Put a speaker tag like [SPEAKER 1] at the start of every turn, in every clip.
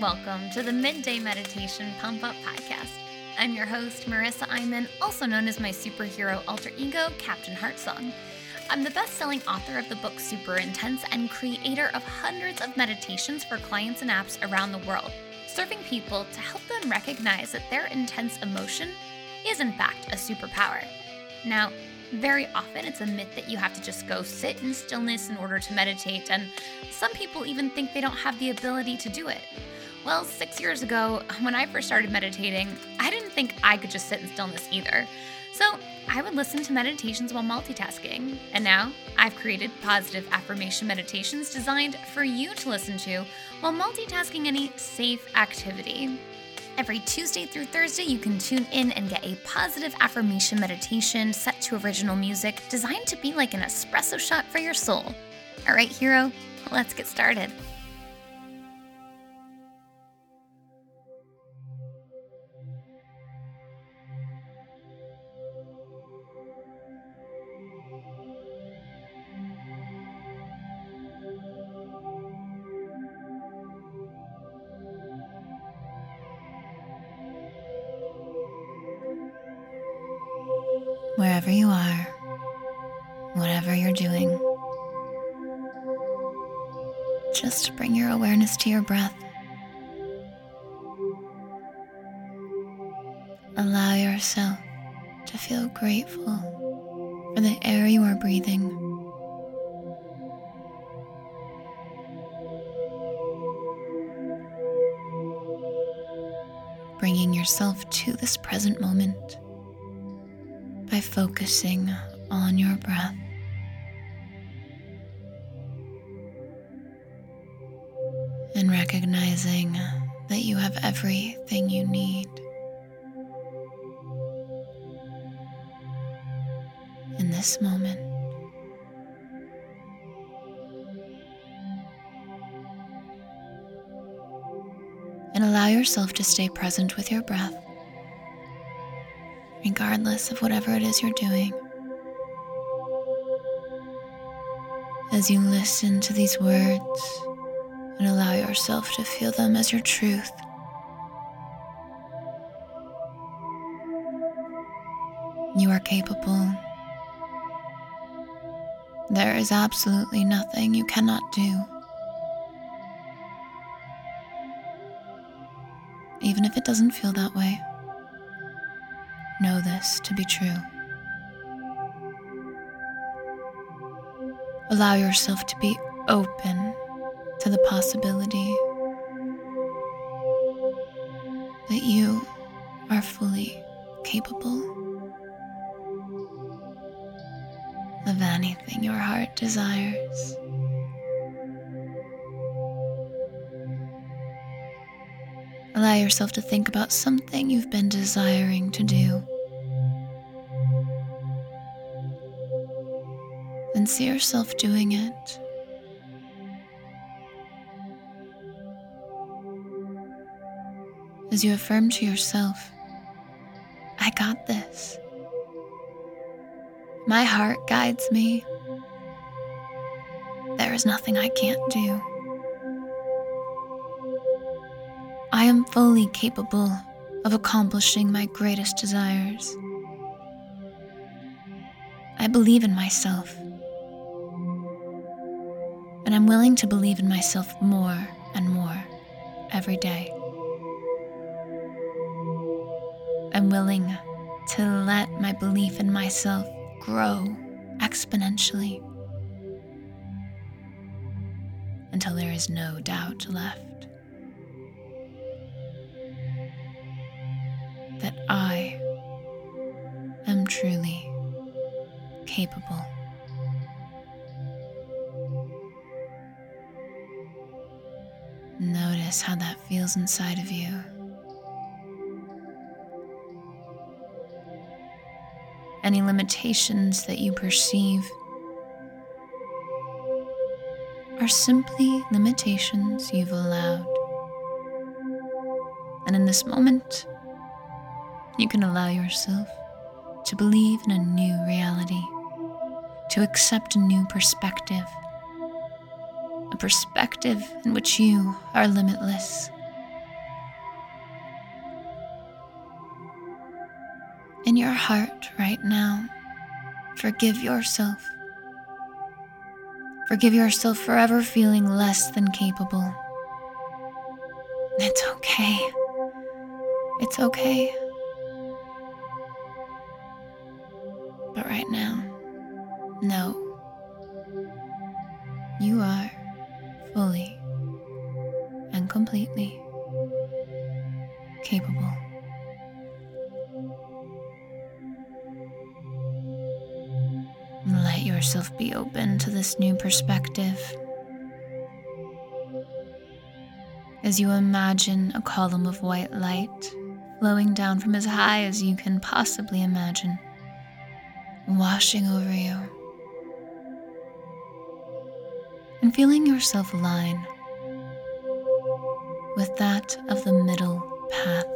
[SPEAKER 1] Welcome to the Midday Meditation Pump Up Podcast. I'm your host, Marisa Imon, also known as my superhero alter ego, Captain Heartsong. I'm the best selling author of the book Super Intense and creator of hundreds of meditations for clients and apps around the world, serving people to help them recognize that their intense emotion is, in fact, a superpower. Now, very often it's a myth that you have to just go sit in stillness in order to meditate, and some people even think they don't have the ability to do it. Well, six years ago, when I first started meditating, I didn't think I could just sit in stillness either. So I would listen to meditations while multitasking. And now I've created positive affirmation meditations designed for you to listen to while multitasking any safe activity. Every Tuesday through Thursday, you can tune in and get a positive affirmation meditation set to original music designed to be like an espresso shot for your soul. All right, hero, let's get started. Wherever you are, whatever you're doing. Just bring your awareness to your breath. Allow yourself to feel grateful for the air you are breathing. Bringing yourself to this present moment by focusing on your breath. And recognizing that you have everything you need. In this moment, and allow yourself to stay present with your breath regardless of whatever it is you're doing. As you listen to these words and allow yourself to feel them as your truth. You are capable. There is absolutely nothing you cannot do. Even if it doesn't feel that way know this to be true. Allow yourself to be open to the possibility that you are fully capable of anything your heart desires. Allow yourself to think about something you've been desiring to do. And see yourself doing it. As you affirm to yourself, I got this. My heart guides me. There is nothing I can't do. I am fully capable of accomplishing my greatest desires. I believe in myself. And I'm willing to believe in myself more and more every day. I'm willing to let my belief in myself grow exponentially until there is no doubt left. Capable. Notice how that feels inside of you. Any limitations that you perceive are simply limitations you've allowed. And in this moment, you can allow yourself to believe in a new reality, to accept a new perspective. A perspective in which you are limitless. In your heart right now, forgive yourself. Forgive yourself for ever feeling less than capable. It's okay. It's okay. Let yourself be open to this new perspective. As you imagine a column of white light flowing down from as high as you can possibly imagine, washing over you, and feeling yourself align with that of the middle path.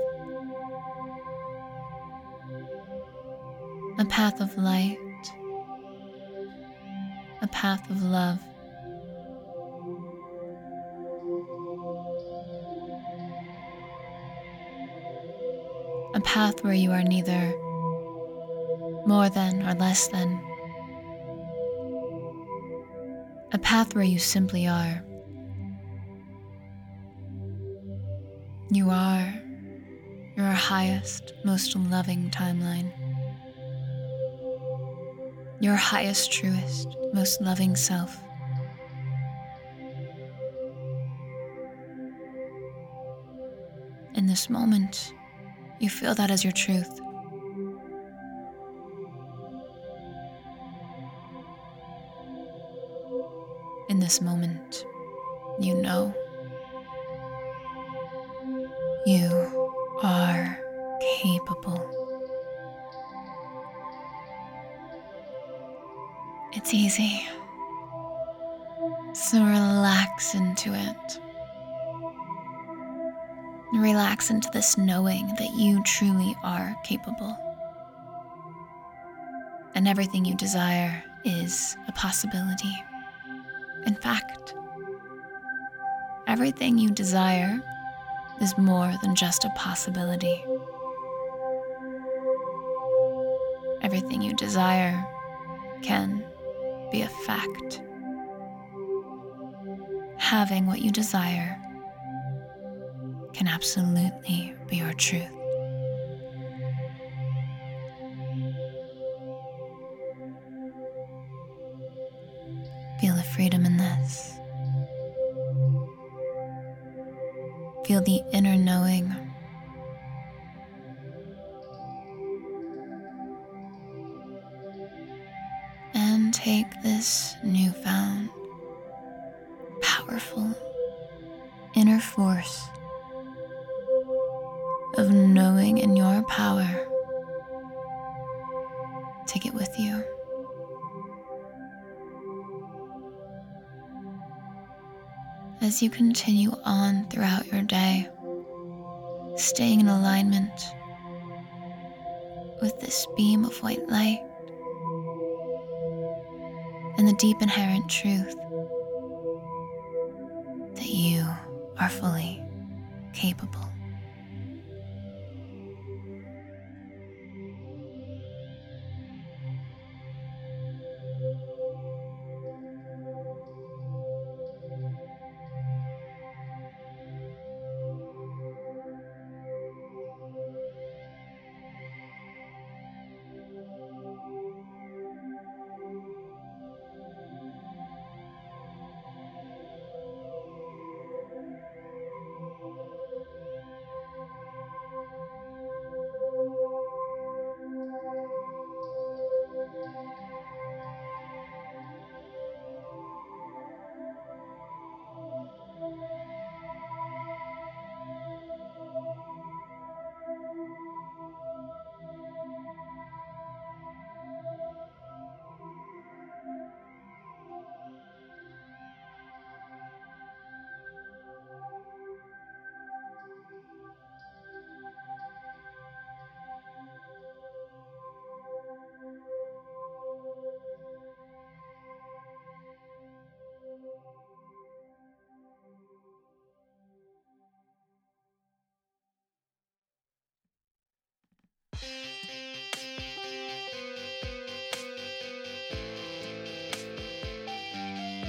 [SPEAKER 1] A path of light path of love. A path where you are neither more than or less than. A path where you simply are. You are your highest, most loving timeline your highest, truest, most loving self. In this moment, you feel that as your truth. In this moment, you know you are capable. It's easy. So relax into it. Relax into this knowing that you truly are capable. And everything you desire is a possibility. In fact, everything you desire is more than just a possibility. Everything you desire can be a fact. Having what you desire can absolutely be your truth. Take this newfound, powerful inner force of knowing in your power, take it with you. As you continue on throughout your day, staying in alignment with this beam of white light the deep inherent truth that you are fully capable.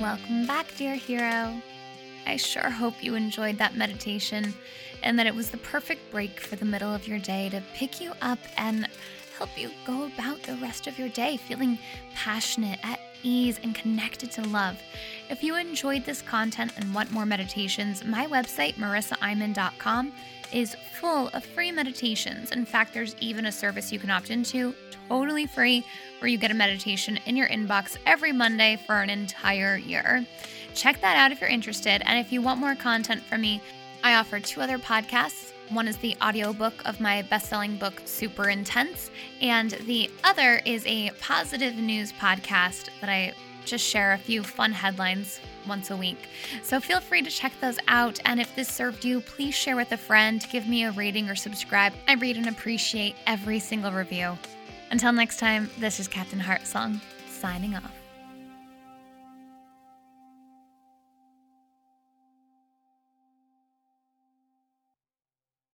[SPEAKER 1] Welcome back, dear hero. I sure hope you enjoyed that meditation and that it was the perfect break for the middle of your day to pick you up and help you go about the rest of your day feeling passionate, at ease, and connected to love. If you enjoyed this content and want more meditations, my website, marisaimon.com, is full of free meditations. In fact, there's even a service you can opt into, totally free, where you get a meditation in your inbox every Monday for an entire year. Check that out if you're interested. And if you want more content from me, I offer two other podcasts. One is the audiobook of my best selling book, Super Intense, and the other is a positive news podcast that I just share a few fun headlines once a week. So feel free to check those out. And if this served you, please share with a friend, give me a rating or subscribe. I read and appreciate every single review. Until next time, this is Captain Heartsong signing off.